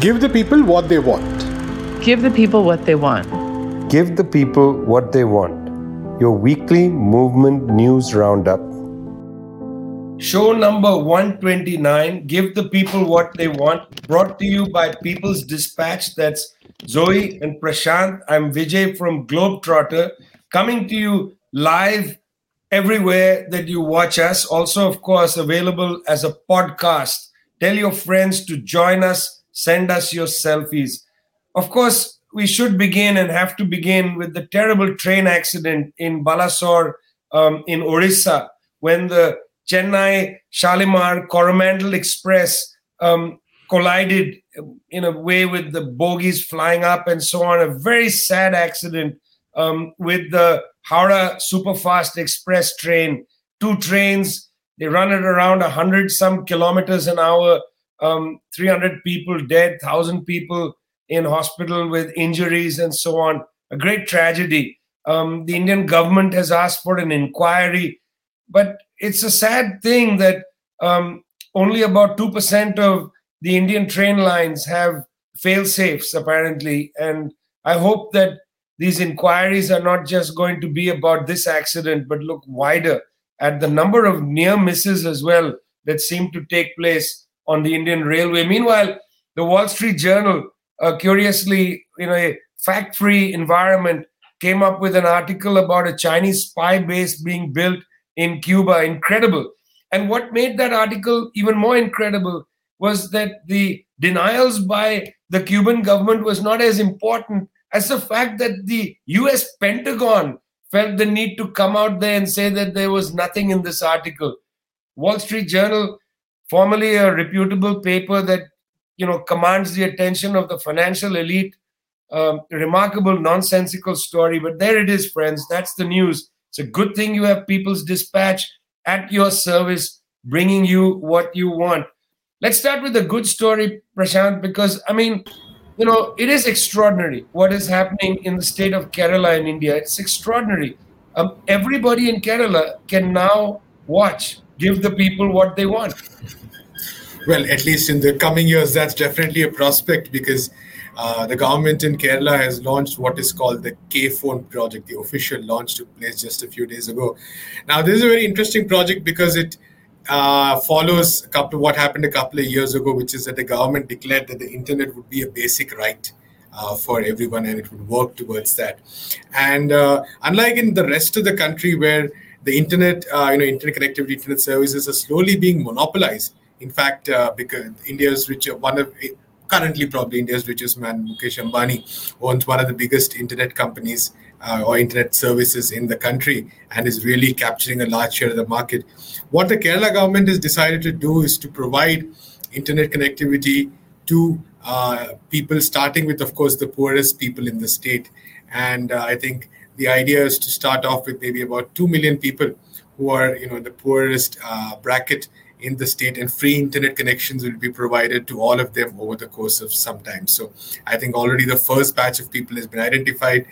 Give the people what they want. Give the people what they want. Give the people what they want. Your weekly movement news roundup. Show number 129 Give the People What They Want, brought to you by People's Dispatch. That's Zoe and Prasanth. I'm Vijay from Globetrotter, coming to you live everywhere that you watch us. Also, of course, available as a podcast. Tell your friends to join us, send us your selfies. Of course, we should begin and have to begin with the terrible train accident in Balasore um, in Orissa when the Chennai Shalimar Coromandel Express um, collided in a way with the bogies flying up and so on. A very sad accident um, with the Howrah Superfast Express train. Two trains, they run at around 100 some kilometers an hour, um, 300 people dead, 1,000 people in hospital with injuries and so on. A great tragedy. Um, the Indian government has asked for an inquiry, but it's a sad thing that um, only about 2% of the Indian train lines have fail safes, apparently. And I hope that these inquiries are not just going to be about this accident, but look wider at the number of near misses as well that seem to take place on the Indian railway. Meanwhile, the Wall Street Journal, uh, curiously, in a fact free environment, came up with an article about a Chinese spy base being built in Cuba. Incredible. And what made that article even more incredible was that the denials by the Cuban government was not as important as the fact that the US Pentagon felt the need to come out there and say that there was nothing in this article. Wall Street Journal, formerly a reputable paper that you know commands the attention of the financial elite, um, remarkable nonsensical story. But there it is, friends. That's the news. It's a good thing you have People's Dispatch at your service, bringing you what you want. Let's start with a good story, Prasanth, because I mean, you know, it is extraordinary what is happening in the state of Kerala in India. It's extraordinary. Um, everybody in Kerala can now watch, give the people what they want. Well, at least in the coming years, that's definitely a prospect because uh, the government in Kerala has launched what is called the KFON project. The official launch took place just a few days ago. Now, this is a very interesting project because it uh, follows a couple what happened a couple of years ago, which is that the government declared that the internet would be a basic right. Uh, for everyone, and it would work towards that. And uh, unlike in the rest of the country, where the internet, uh, you know, internet connectivity, internet services are slowly being monopolized. In fact, uh, because India's rich, one of currently probably India's richest man, Mukesh Ambani, owns one of the biggest internet companies uh, or internet services in the country and is really capturing a large share of the market. What the Kerala government has decided to do is to provide internet connectivity to uh, people, starting with, of course, the poorest people in the state. And uh, I think the idea is to start off with maybe about 2 million people who are, you know, the poorest uh, bracket in the state and free internet connections will be provided to all of them over the course of some time. So i think already the first batch of people has been identified.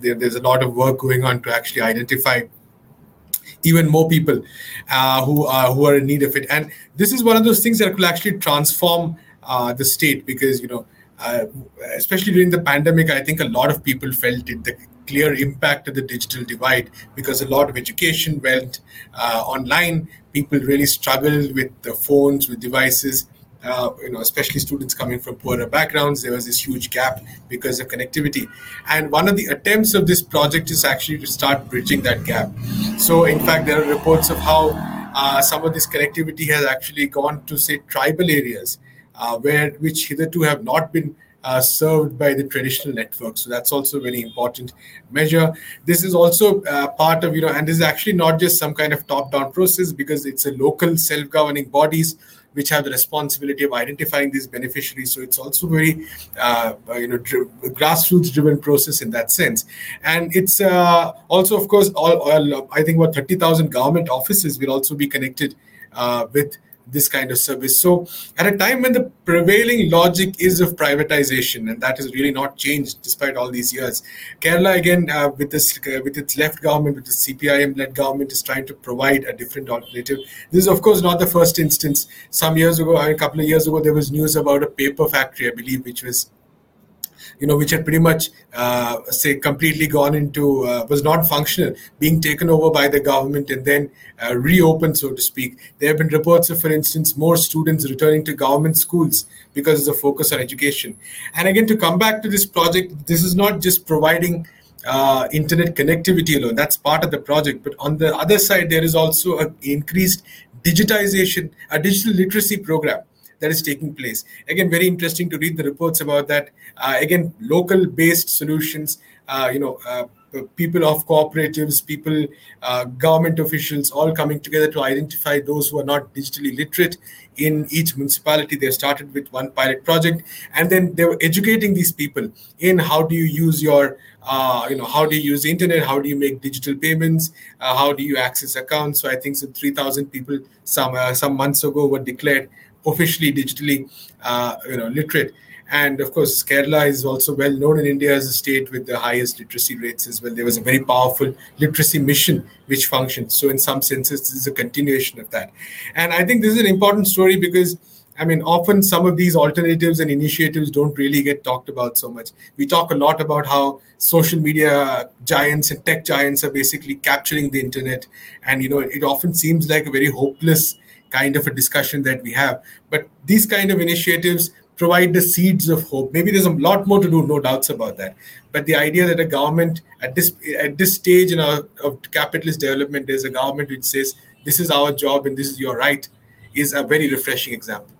There's a lot of work going on to actually identify even more people uh, who are who are in need of it. And this is one of those things that will actually transform uh, the state because you know uh, especially during the pandemic i think a lot of people felt it the clear impact of the digital divide because a lot of education went uh, online people really struggled with the phones, with devices. Uh, you know, especially students coming from poorer backgrounds, there was this huge gap because of connectivity. And one of the attempts of this project is actually to start bridging that gap. So, in fact, there are reports of how uh, some of this connectivity has actually gone to, say, tribal areas, uh, where which hitherto have not been uh, served by the traditional network. So that's also a very important measure. This is also uh, part of, you know, and this is actually not just some kind of top down process because it's a local self governing bodies which have the responsibility of identifying these beneficiaries. So it's also very, uh, you know, dri- grassroots driven process in that sense. And it's uh, also, of course, all, all I think about 30,000 government offices will also be connected uh, with this kind of service. So, at a time when the prevailing logic is of privatization, and that has really not changed despite all these years, Kerala again, uh, with this uh, with its left government, with the CPIM-led government, is trying to provide a different alternative. This is, of course, not the first instance. Some years ago, a couple of years ago, there was news about a paper factory, I believe, which was you know, which had pretty much, uh, say, completely gone into, uh, was not functional, being taken over by the government and then uh, reopened, so to speak. There have been reports of, for instance, more students returning to government schools because of the focus on education. And again, to come back to this project, this is not just providing uh, internet connectivity alone. That's part of the project. But on the other side, there is also an increased digitization, a digital literacy program that is taking place. Again, very interesting to read the reports about that. Uh, again, local based solutions, uh, you know, uh, people of cooperatives, people, uh, government officials, all coming together to identify those who are not digitally literate in each municipality. They started with one pilot project, and then they were educating these people in how do you use your, uh, you know, how do you use the internet, how do you make digital payments, uh, how do you access accounts. So I think so 3,000 people some uh, some months ago were declared officially digitally uh, you know literate. And of course kerala is also well known in india as a state with the highest literacy rates as well. There was a very powerful literacy mission which functioned so in some senses this is a continuation of that. And i think this is an important story because I mean, often some of these alternatives and initiatives don't really get talked about so much. We talk a lot about how social media giants and tech giants are basically capturing the internet, and you know, it often seems like a very hopeless kind of a discussion that we have. But these kind of initiatives provide the seeds of hope. Maybe there's a lot more to do, no doubts about that. But the idea that a government at this at this stage in our, of capitalist development, there's a government which says this is our job and this is your right, is a very refreshing example.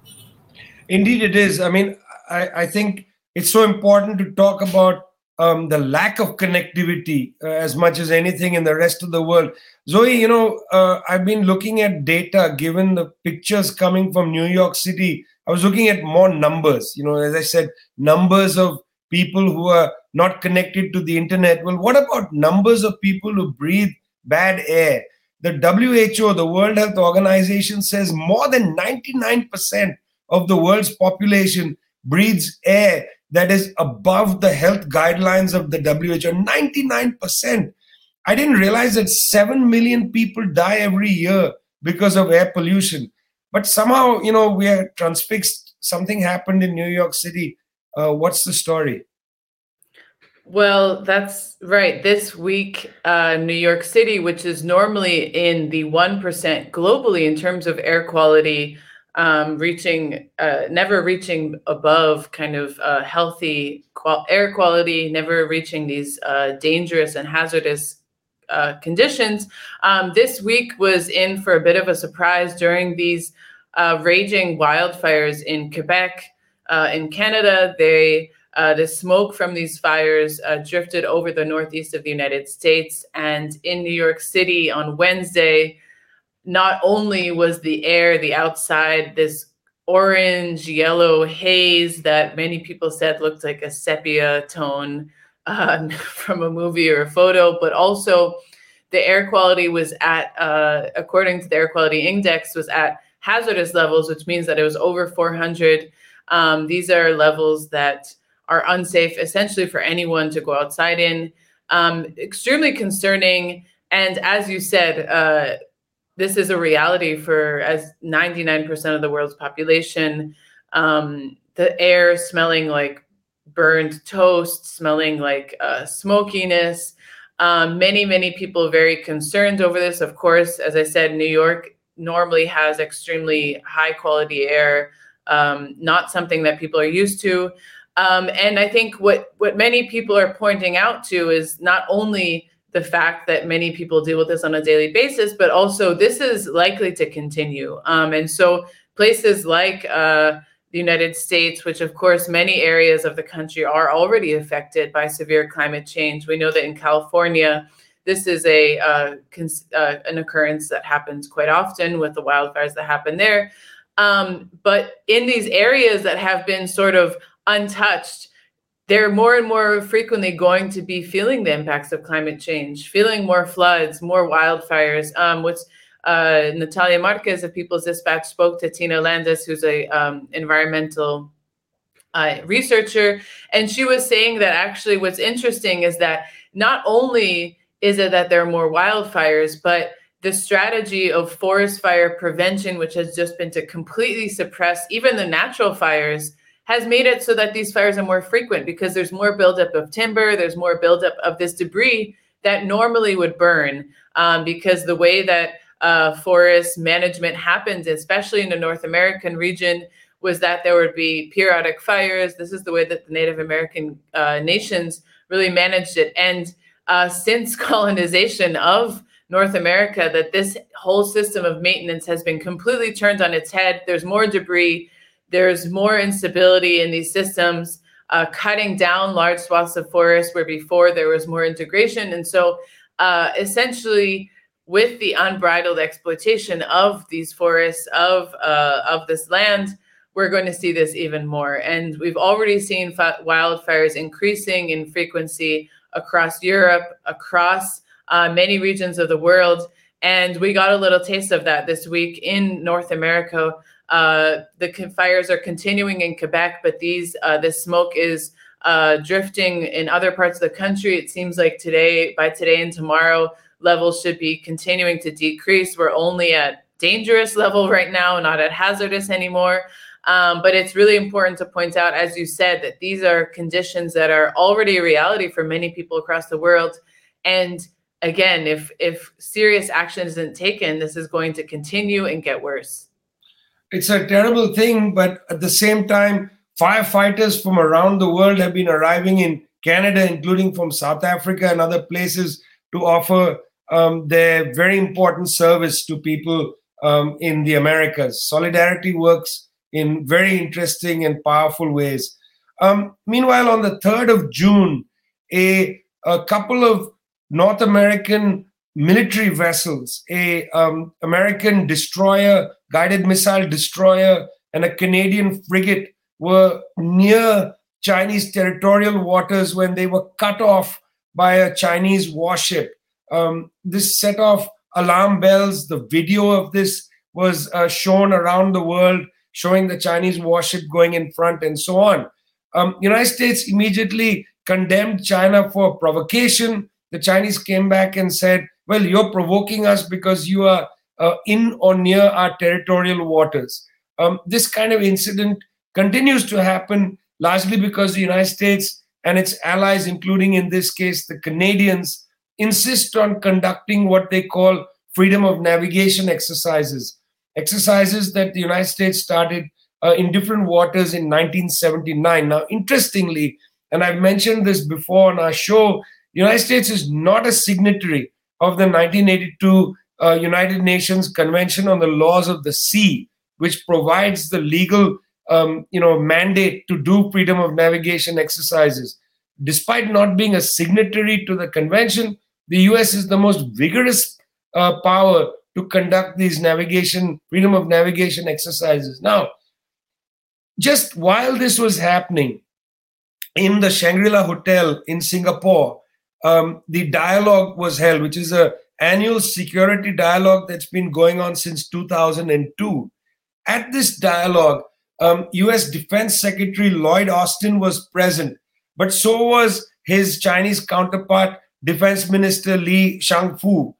Indeed, it is. I mean, I, I think it's so important to talk about um, the lack of connectivity uh, as much as anything in the rest of the world. Zoe, you know, uh, I've been looking at data given the pictures coming from New York City. I was looking at more numbers, you know, as I said, numbers of people who are not connected to the internet. Well, what about numbers of people who breathe bad air? The WHO, the World Health Organization, says more than 99% of the world's population breathes air that is above the health guidelines of the WHO. 99%. I didn't realize that 7 million people die every year because of air pollution. But somehow, you know, we are transfixed. Something happened in New York City. Uh, what's the story? Well, that's right. This week, uh, New York City, which is normally in the 1% globally in terms of air quality, um, reaching, uh, never reaching above kind of uh, healthy qual- air quality, never reaching these uh, dangerous and hazardous uh, conditions. Um, this week was in for a bit of a surprise during these uh, raging wildfires in Quebec, uh, in Canada. They the smoke from these fires drifted over the northeast of the United States, and in New York City on Wednesday not only was the air, the outside, this orange yellow haze that many people said looked like a sepia tone uh, from a movie or a photo, but also the air quality was at, uh, according to the air quality index, was at hazardous levels, which means that it was over 400. Um, these are levels that are unsafe essentially for anyone to go outside in. Um, extremely concerning. And as you said, uh, this is a reality for as 99% of the world's population. Um, the air smelling like burned toast, smelling like uh, smokiness. Um, many, many people very concerned over this. Of course, as I said, New York normally has extremely high quality air, um, not something that people are used to. Um, and I think what what many people are pointing out to is not only the fact that many people deal with this on a daily basis, but also this is likely to continue. Um, and so places like uh, the United States, which of course many areas of the country are already affected by severe climate change. We know that in California, this is a uh, cons- uh, an occurrence that happens quite often with the wildfires that happen there. Um, but in these areas that have been sort of untouched, they're more and more frequently going to be feeling the impacts of climate change, feeling more floods, more wildfires. Um, uh, Natalia Marquez of People's Dispatch spoke to Tina Landis, who's a um, environmental uh, researcher, and she was saying that actually what's interesting is that not only is it that there are more wildfires, but the strategy of forest fire prevention, which has just been to completely suppress even the natural fires, has made it so that these fires are more frequent because there's more buildup of timber, there's more buildup of this debris that normally would burn um, because the way that uh, forest management happens, especially in the North American region, was that there would be periodic fires. This is the way that the Native American uh, nations really managed it. And uh, since colonization of North America, that this whole system of maintenance has been completely turned on its head. There's more debris, there's more instability in these systems, uh, cutting down large swaths of forest where before there was more integration. And so uh, essentially, with the unbridled exploitation of these forests, of, uh, of this land, we're going to see this even more. And we've already seen wildfires increasing in frequency across Europe, across uh, many regions of the world. And we got a little taste of that this week in North America. Uh, the fires are continuing in Quebec, but these uh, this smoke is uh, drifting in other parts of the country. It seems like today, by today and tomorrow, levels should be continuing to decrease. We're only at dangerous level right now, not at hazardous anymore. Um, but it's really important to point out, as you said, that these are conditions that are already a reality for many people across the world. And again, if if serious action isn't taken, this is going to continue and get worse. It's a terrible thing, but at the same time, firefighters from around the world have been arriving in Canada, including from South Africa and other places, to offer um, their very important service to people um, in the Americas. Solidarity works in very interesting and powerful ways. Um, meanwhile, on the 3rd of June, a, a couple of North American military vessels, a um, American destroyer, guided missile destroyer, and a Canadian frigate were near Chinese territorial waters when they were cut off by a Chinese warship. Um, this set off alarm bells. The video of this was uh, shown around the world showing the Chinese warship going in front and so on. Um, United States immediately condemned China for provocation. The Chinese came back and said, "Well, you're provoking us because you are uh, in or near our territorial waters." Um, this kind of incident continues to happen largely because the United States and its allies, including in this case the Canadians, insist on conducting what they call freedom of navigation exercises exercises that the United States started uh, in different waters in 1979. Now, interestingly, and I've mentioned this before on our show, the United States is not a signatory of the 1982 uh, United Nations Convention on the Laws of the Sea, which provides the legal um, you know, mandate to do freedom of navigation exercises. Despite not being a signatory to the convention, the US is the most vigorous uh, power to conduct these navigation, freedom of navigation exercises. Now, just while this was happening in the Shangri-La Hotel in Singapore, um, the dialogue was held, which is a annual security dialogue that's been going on since 2002. At this dialogue, um, U.S. Defense Secretary Lloyd Austin was present, but so was his Chinese counterpart, Defense Minister Li Shangfu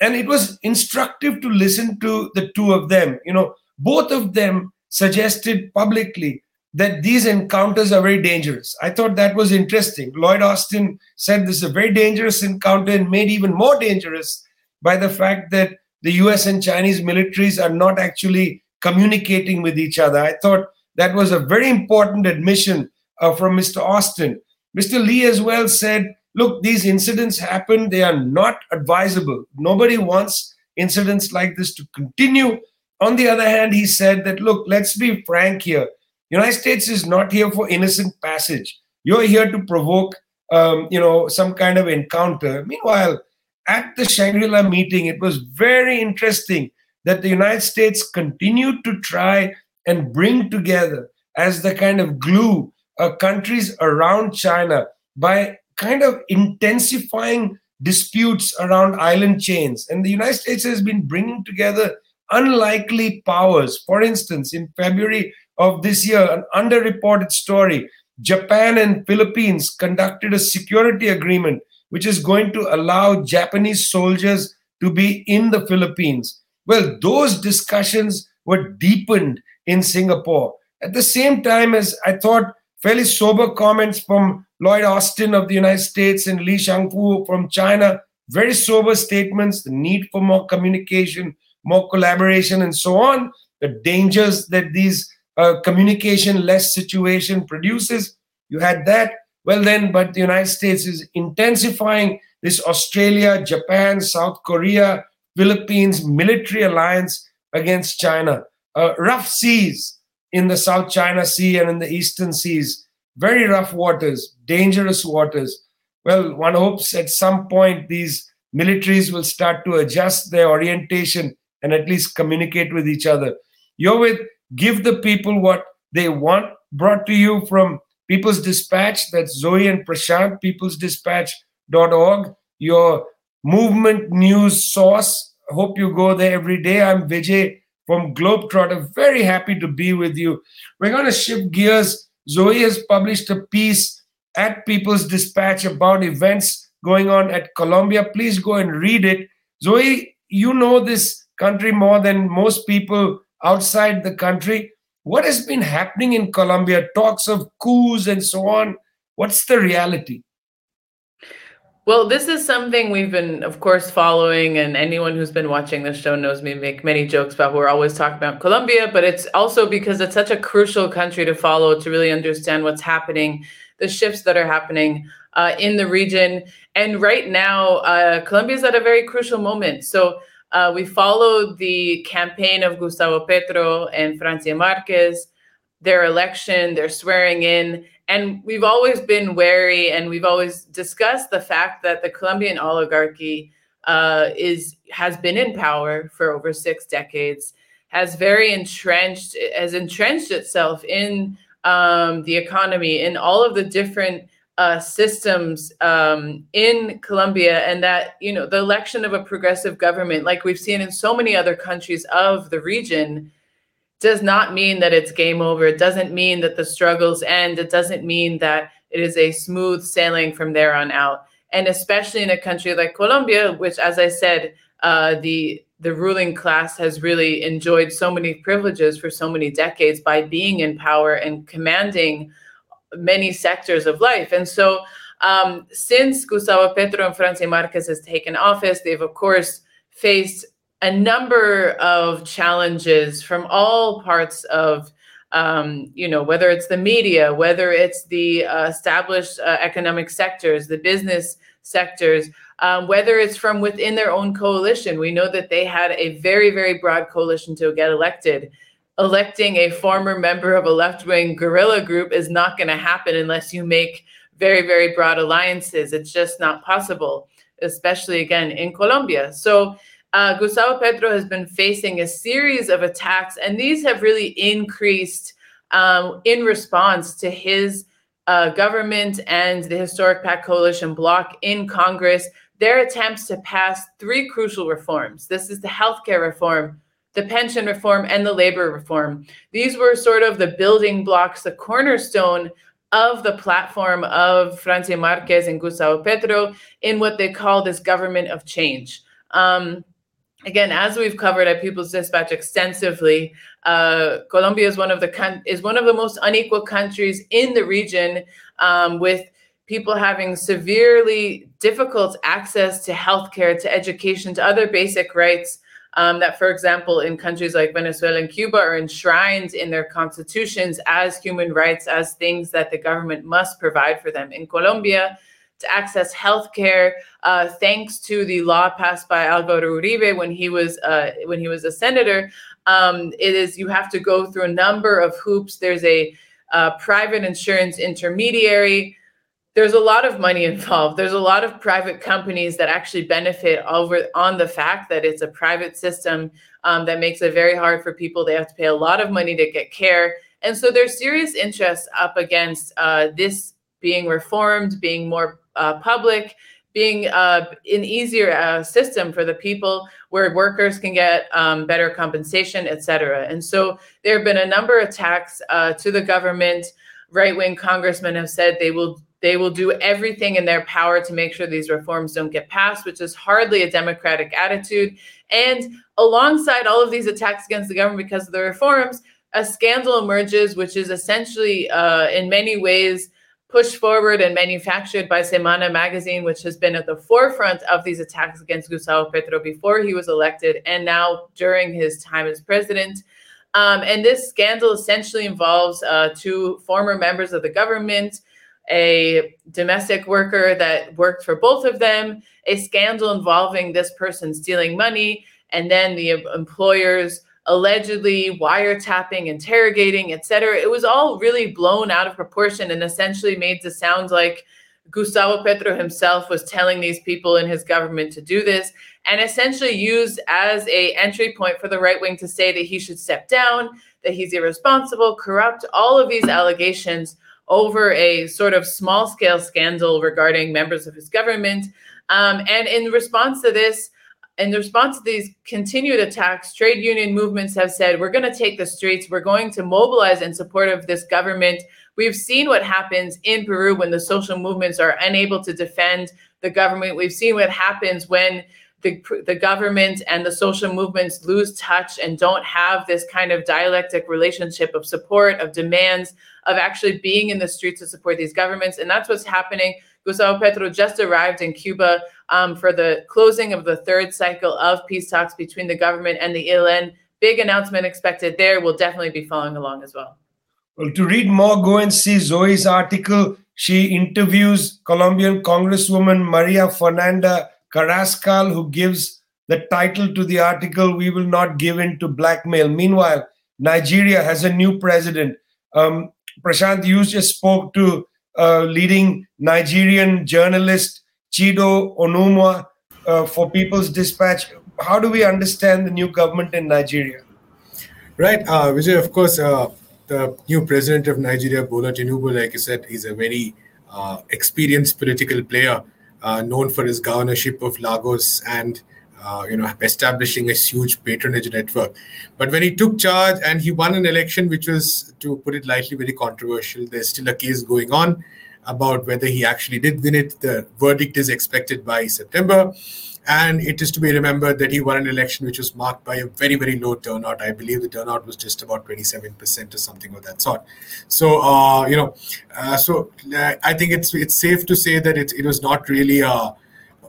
and it was instructive to listen to the two of them you know both of them suggested publicly that these encounters are very dangerous i thought that was interesting lloyd austin said this is a very dangerous encounter and made even more dangerous by the fact that the us and chinese militaries are not actually communicating with each other i thought that was a very important admission uh, from mr austin mr lee as well said look, these incidents happen. They are not advisable. Nobody wants incidents like this to continue. On the other hand, he said that, look, let's be frank here. United States is not here for innocent passage. You're here to provoke, um, you know, some kind of encounter. Meanwhile, at the Shangri-La meeting, it was very interesting that the United States continued to try and bring together as the kind of glue uh, countries around China by kind of intensifying disputes around island chains. And the United States has been bringing together unlikely powers. For instance, in February of this year, an underreported story Japan and Philippines conducted a security agreement which is going to allow Japanese soldiers to be in the Philippines. Well, those discussions were deepened in Singapore. At the same time as I thought fairly sober comments from Lloyd Austin of the United States and Li Shangfu from China, very sober statements, the need for more communication, more collaboration, and so on, the dangers that these uh, communication less situation produces. You had that. Well, then, but the United States is intensifying this Australia, Japan, South Korea, Philippines military alliance against China. Uh, rough seas in the South China Sea and in the Eastern Seas. Very rough waters, dangerous waters. Well, one hopes at some point these militaries will start to adjust their orientation and at least communicate with each other. You're with Give the People What They Want, brought to you from People's Dispatch. That's Zoe and Prasanth, People's peoplesdispatch.org, your movement news source. Hope you go there every day. I'm Vijay from Globetrotter. Very happy to be with you. We're going to shift gears. Zoe has published a piece at People's Dispatch about events going on at Colombia. Please go and read it. Zoe, you know this country more than most people outside the country. What has been happening in Colombia? Talks of coups and so on. What's the reality? Well, this is something we've been, of course, following, and anyone who's been watching the show knows me make many jokes about. We're always talking about Colombia, but it's also because it's such a crucial country to follow to really understand what's happening, the shifts that are happening uh, in the region. And right now, uh, Colombia is at a very crucial moment. So uh, we followed the campaign of Gustavo Petro and Francia Marquez, their election, their swearing in. And we've always been wary and we've always discussed the fact that the Colombian oligarchy uh, is has been in power for over six decades, has very entrenched, has entrenched itself in um, the economy, in all of the different uh, systems um, in Colombia, and that you know the election of a progressive government, like we've seen in so many other countries of the region, does not mean that it's game over. It doesn't mean that the struggles end. It doesn't mean that it is a smooth sailing from there on out. And especially in a country like Colombia, which, as I said, uh, the the ruling class has really enjoyed so many privileges for so many decades by being in power and commanding many sectors of life. And so, um, since Gustavo Petro and Francia Marquez has taken office, they've of course faced a number of challenges from all parts of um, you know whether it's the media whether it's the uh, established uh, economic sectors the business sectors um, whether it's from within their own coalition we know that they had a very very broad coalition to get elected electing a former member of a left wing guerrilla group is not going to happen unless you make very, very broad alliances. It's just not possible, especially again in Colombia. So, uh, Gustavo Petro has been facing a series of attacks, and these have really increased um, in response to his uh, government and the Historic Pact Coalition bloc in Congress. Their attempts to pass three crucial reforms. This is the healthcare reform, the pension reform, and the labor reform. These were sort of the building blocks, the cornerstone of the platform of Francia Marquez and Gustavo Petro in what they call this government of change. Um, again, as we've covered at People's Dispatch extensively, uh, Colombia is one of the is one of the most unequal countries in the region, um, with people having severely difficult access to healthcare, to education, to other basic rights um, that, for example, in countries like Venezuela and Cuba are enshrined in their constitutions as human rights, as things that the government must provide for them. In Colombia, to access health care, uh, thanks to the law passed by Alvaro Uribe when he was uh, when he was a senator, um, it is you have to go through a number of hoops. There's a uh, private insurance intermediary there's a lot of money involved. There's a lot of private companies that actually benefit over on the fact that it's a private system um, that makes it very hard for people. They have to pay a lot of money to get care, and so there's serious interest up against uh, this being reformed, being more uh, public, being uh, an easier uh, system for the people where workers can get um, better compensation, et cetera. And so there have been a number of attacks uh, to the government. Right wing congressmen have said they will they will do everything in their power to make sure these reforms don't get passed, which is hardly a democratic attitude. And alongside all of these attacks against the government because of the reforms, a scandal emerges, which is essentially, uh, in many ways, pushed forward and manufactured by Semana magazine, which has been at the forefront of these attacks against Gustavo Petro before he was elected and now during his time as president. Um, and this scandal essentially involves uh, two former members of the government a domestic worker that worked for both of them, a scandal involving this person stealing money, and then the employers allegedly wiretapping, interrogating, etc. It was all really blown out of proportion and essentially made to sound like Gustavo Petro himself was telling these people in his government to do this and essentially used as a entry point for the right wing to say that he should step down, that he's irresponsible, corrupt, all of these allegations over a sort of small scale scandal regarding members of his government. Um, and in response to this, in response to these continued attacks, trade union movements have said, we're going to take the streets, we're going to mobilize in support of this government. We've seen what happens in Peru when the social movements are unable to defend the government. We've seen what happens when the, the government and the social movements lose touch and don't have this kind of dialectic relationship of support, of demands, of actually being in the streets to support these governments. And that's what's happening. Gustavo Petro just arrived in Cuba um, for the closing of the third cycle of peace talks between the government and the ELN. Big announcement expected there. We'll definitely be following along as well. Well, to read more, go and see Zoe's article. She interviews Colombian Congresswoman Maria Fernanda Carrascal, who gives the title to the article, We Will Not Give In to Blackmail. Meanwhile, Nigeria has a new president. Um, Prasanth, you just spoke to uh, leading Nigerian journalist Chido Onumah uh, for People's Dispatch. How do we understand the new government in Nigeria? Right, uh, Vijay, of course, uh, the new president of Nigeria, Bola Tinubu, like you said, he's a very uh, experienced political player known for his governorship of Lagos and uh, you know establishing a huge patronage network. But when he took charge and he won an election, which was, to put it lightly, very controversial. There's still a case going on about whether he actually did win it. The verdict is expected by September. And it is to be remembered that he won an election which was marked by a very, very low turnout. I believe the turnout was just about 27% or something of that sort. So, uh, you know, uh, so uh, I think it's it's safe to say that it, it was not really a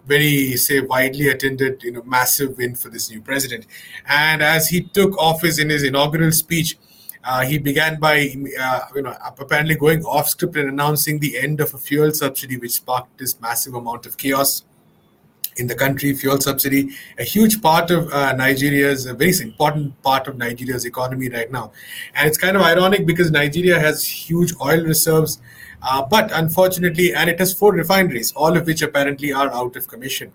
very, say, widely attended, you know, massive win for this new president. And as he took office in his inaugural speech, uh, he began by, uh, you know, apparently going off script and announcing the end of a fuel subsidy, which sparked this massive amount of chaos in the country, fuel subsidy, a huge part of uh, Nigeria's, a very important part of Nigeria's economy right now. And it's kind of ironic because Nigeria has huge oil reserves, uh, but unfortunately, and it has four refineries, all of which apparently are out of commission.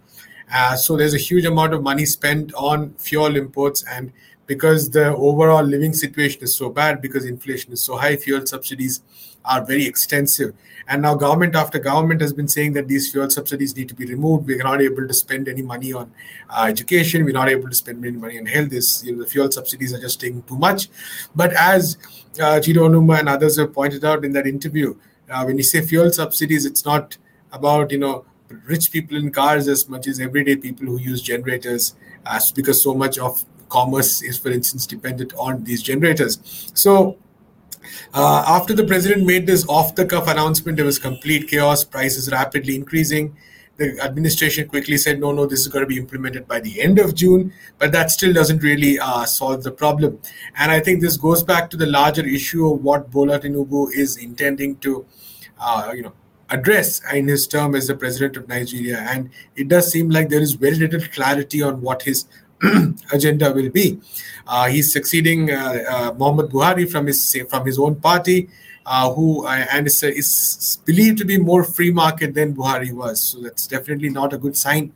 Uh, so there's a huge amount of money spent on fuel imports and because the overall living situation is so bad because inflation is so high fuel subsidies are very extensive and now government after government has been saying that these fuel subsidies need to be removed. We're not able to spend any money on uh, education. We're not able to spend any money on health. This, you know, the fuel subsidies are just taking too much. But as uh, Onumah and others have pointed out in that interview, uh, when you say fuel subsidies, it's not about, you know, rich people in cars as much as everyday people who use generators uh, because so much of commerce is, for instance, dependent on these generators. So uh, after the president made this off the cuff announcement, there was complete chaos, prices rapidly increasing. The administration quickly said, no, no, this is going to be implemented by the end of June, but that still doesn't really uh, solve the problem. And I think this goes back to the larger issue of what Bola Tinubu is intending to, uh, you know, address in his term as the president of Nigeria. And it does seem like there is very little clarity on what his agenda will be. Uh, he's succeeding uh, uh, Muhammad Buhari from his from his own party, uh, who uh, and is, is, believed to be more free market than Buhari was. So that's definitely not a good sign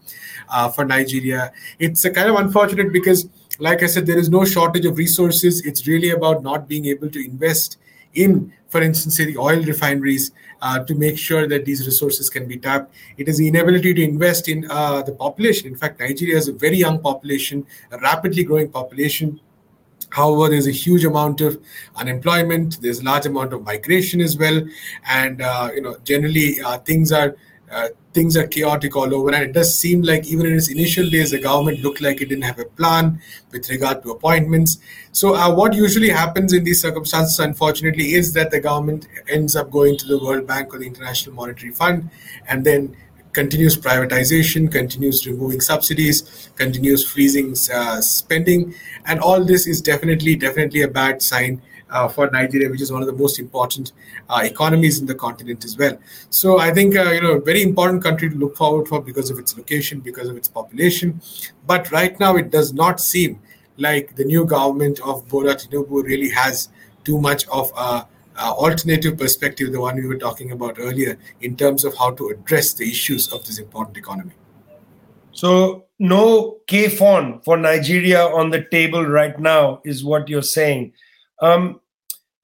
uh, for Nigeria. It's kind of unfortunate because, like I said, there is no shortage of resources. It's really about not being able to invest in, for instance, say the oil refineries to make sure that these resources can be tapped. It is the inability to invest in uh, the population. In fact, Nigeria has a very young population, a rapidly growing population. However, there's a huge amount of unemployment. There's a large amount of migration as well, and uh, you know generally uh, things are uh, things are chaotic all over. And it does seem like even in its initial days, the government looked like it didn't have a plan with regard to appointments. So, uh, what usually happens in these circumstances, unfortunately, is that the government ends up going to the World Bank or the International Monetary Fund and then continues privatization, continues removing subsidies, continues freezing uh, spending. And all this is definitely, definitely a bad sign uh, for Nigeria, which is one of the most important uh, economies in the continent as well. So I think uh, you know a very important country to look forward for because of its location, because of its population. But right now, it does not seem like the new government of Bola Tinubu really has too much of a, alternative perspective, the one we were talking about earlier, in terms of how to address the issues of this important economy. So no KFON for Nigeria on the table right now is what you're saying. Um,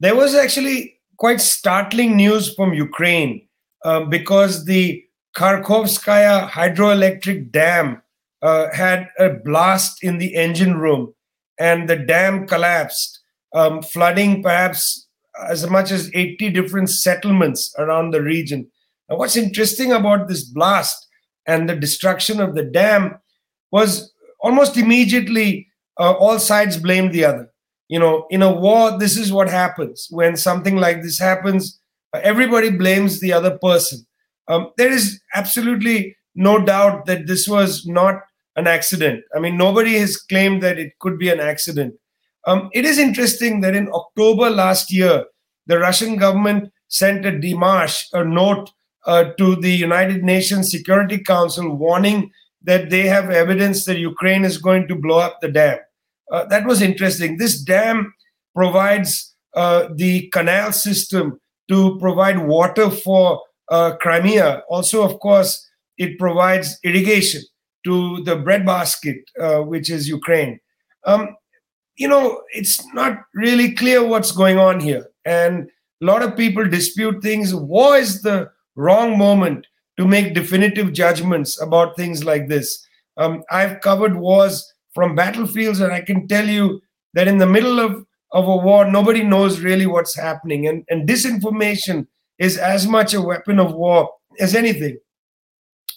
there was actually quite startling news from Ukraine uh, because the Kakhovskaya hydroelectric dam uh, had a blast in the engine room and the dam collapsed, um, flooding perhaps as much as 80 different settlements around the region. What's interesting about this blast and the destruction of the dam was almost immediately uh, all sides blamed the other you know in a war this is what happens. When something like this happens everybody blames the other person. Um, there is absolutely no doubt that this was not an accident. I mean nobody has claimed that it could be an accident. Um, it is interesting that in october last year the russian government sent a demarche a note uh, to the united nations security council warning that they have evidence that ukraine is going to blow up the dam uh, that was interesting. This dam provides uh, the canal system to provide water for uh, Crimea. Also, of course, it provides irrigation to the breadbasket, uh, which is Ukraine. Um, you know, it's not really clear what's going on here. And a lot of people dispute things. War is the wrong moment to make definitive judgments about things like this. Um, I've covered wars from battlefields, and I can tell you that in the middle of, of a war, nobody knows really what's happening. And, and disinformation is as much a weapon of war as anything.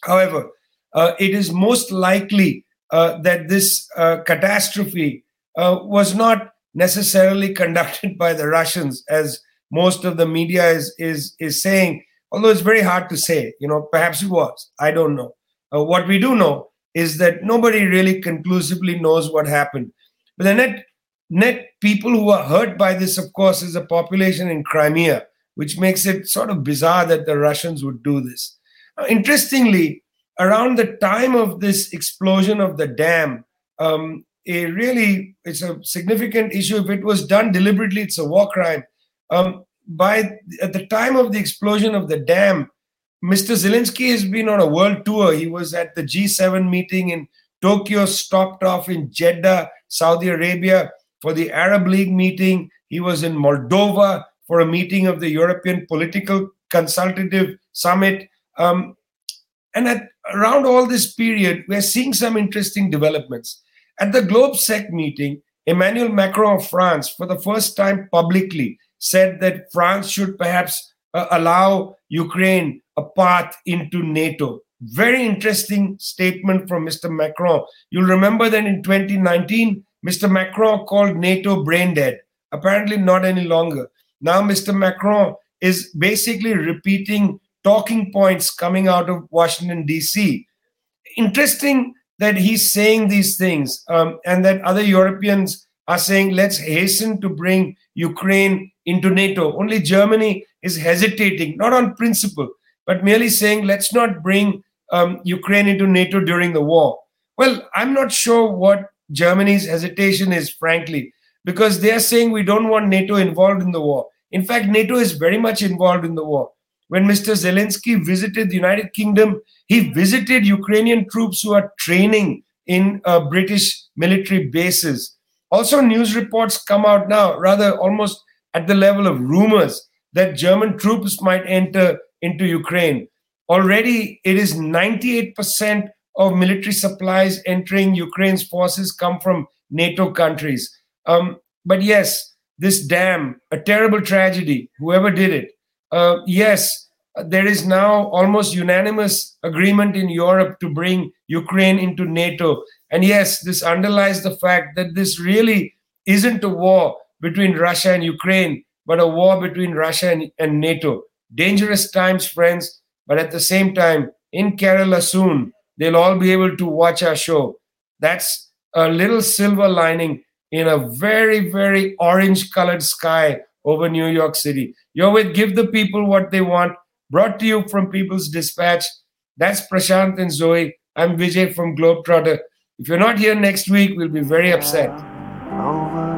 However, uh, it is most likely uh, that this uh, catastrophe uh, was not necessarily conducted by the Russians, as most of the media is, is, is saying, although it's very hard to say. You know, perhaps it was. I don't know. Uh, what we do know is that nobody really conclusively knows what happened. But the net net people who are hurt by this, of course, is the population in Crimea, which makes it sort of bizarre that the Russians would do this. Now, interestingly, around the time of this explosion of the dam, um, a really it's a significant issue. If it was done deliberately, it's a war crime. Um, by at the time of the explosion of the dam, Mr. Zelensky has been on a world tour. He was at the G7 meeting in Tokyo, stopped off in Jeddah, Saudi Arabia for the Arab League meeting. He was in Moldova for a meeting of the European Political Consultative Summit. Um, and at around all this period, we're seeing some interesting developments. At the GLOBSEC meeting, Emmanuel Macron of France, for the first time publicly, said that France should perhaps uh, allow Ukraine a path into NATO. Very interesting statement from Mr. Macron. You'll remember that in 2019, Mr. Macron called NATO brain dead. Apparently, not any longer. Now, Mr. Macron is basically repeating talking points coming out of Washington, D.C. Interesting that he's saying these things um, and that other Europeans are saying, let's hasten to bring Ukraine into NATO. Only Germany is hesitating, not on principle, but merely saying, let's not bring um, Ukraine into NATO during the war. Well, I'm not sure what Germany's hesitation is, frankly, because they are saying we don't want NATO involved in the war. In fact, NATO is very much involved in the war. When Mr. Zelensky visited the United Kingdom, he visited Ukrainian troops who are training in uh, British military bases. Also, news reports come out now, rather almost at the level of rumors that German troops might enter into Ukraine. Already, it is 98% of military supplies entering Ukraine's forces come from NATO countries. Um, but yes, this dam, a terrible tragedy, whoever did it. Uh, yes, there is now almost unanimous agreement in Europe to bring Ukraine into NATO. And yes, this underlies the fact that this really isn't a war between Russia and Ukraine, but a war between Russia and, and NATO. Dangerous times, friends, but at the same time, in Kerala soon, they'll all be able to watch our show. That's a little silver lining in a very, very orange colored sky over New York City. You're with Give the People What They Want, brought to you from People's Dispatch. That's Prasanth and Zoe. I'm Vijay from Globetrotter. If you're not here next week, we'll be very upset. Overcome.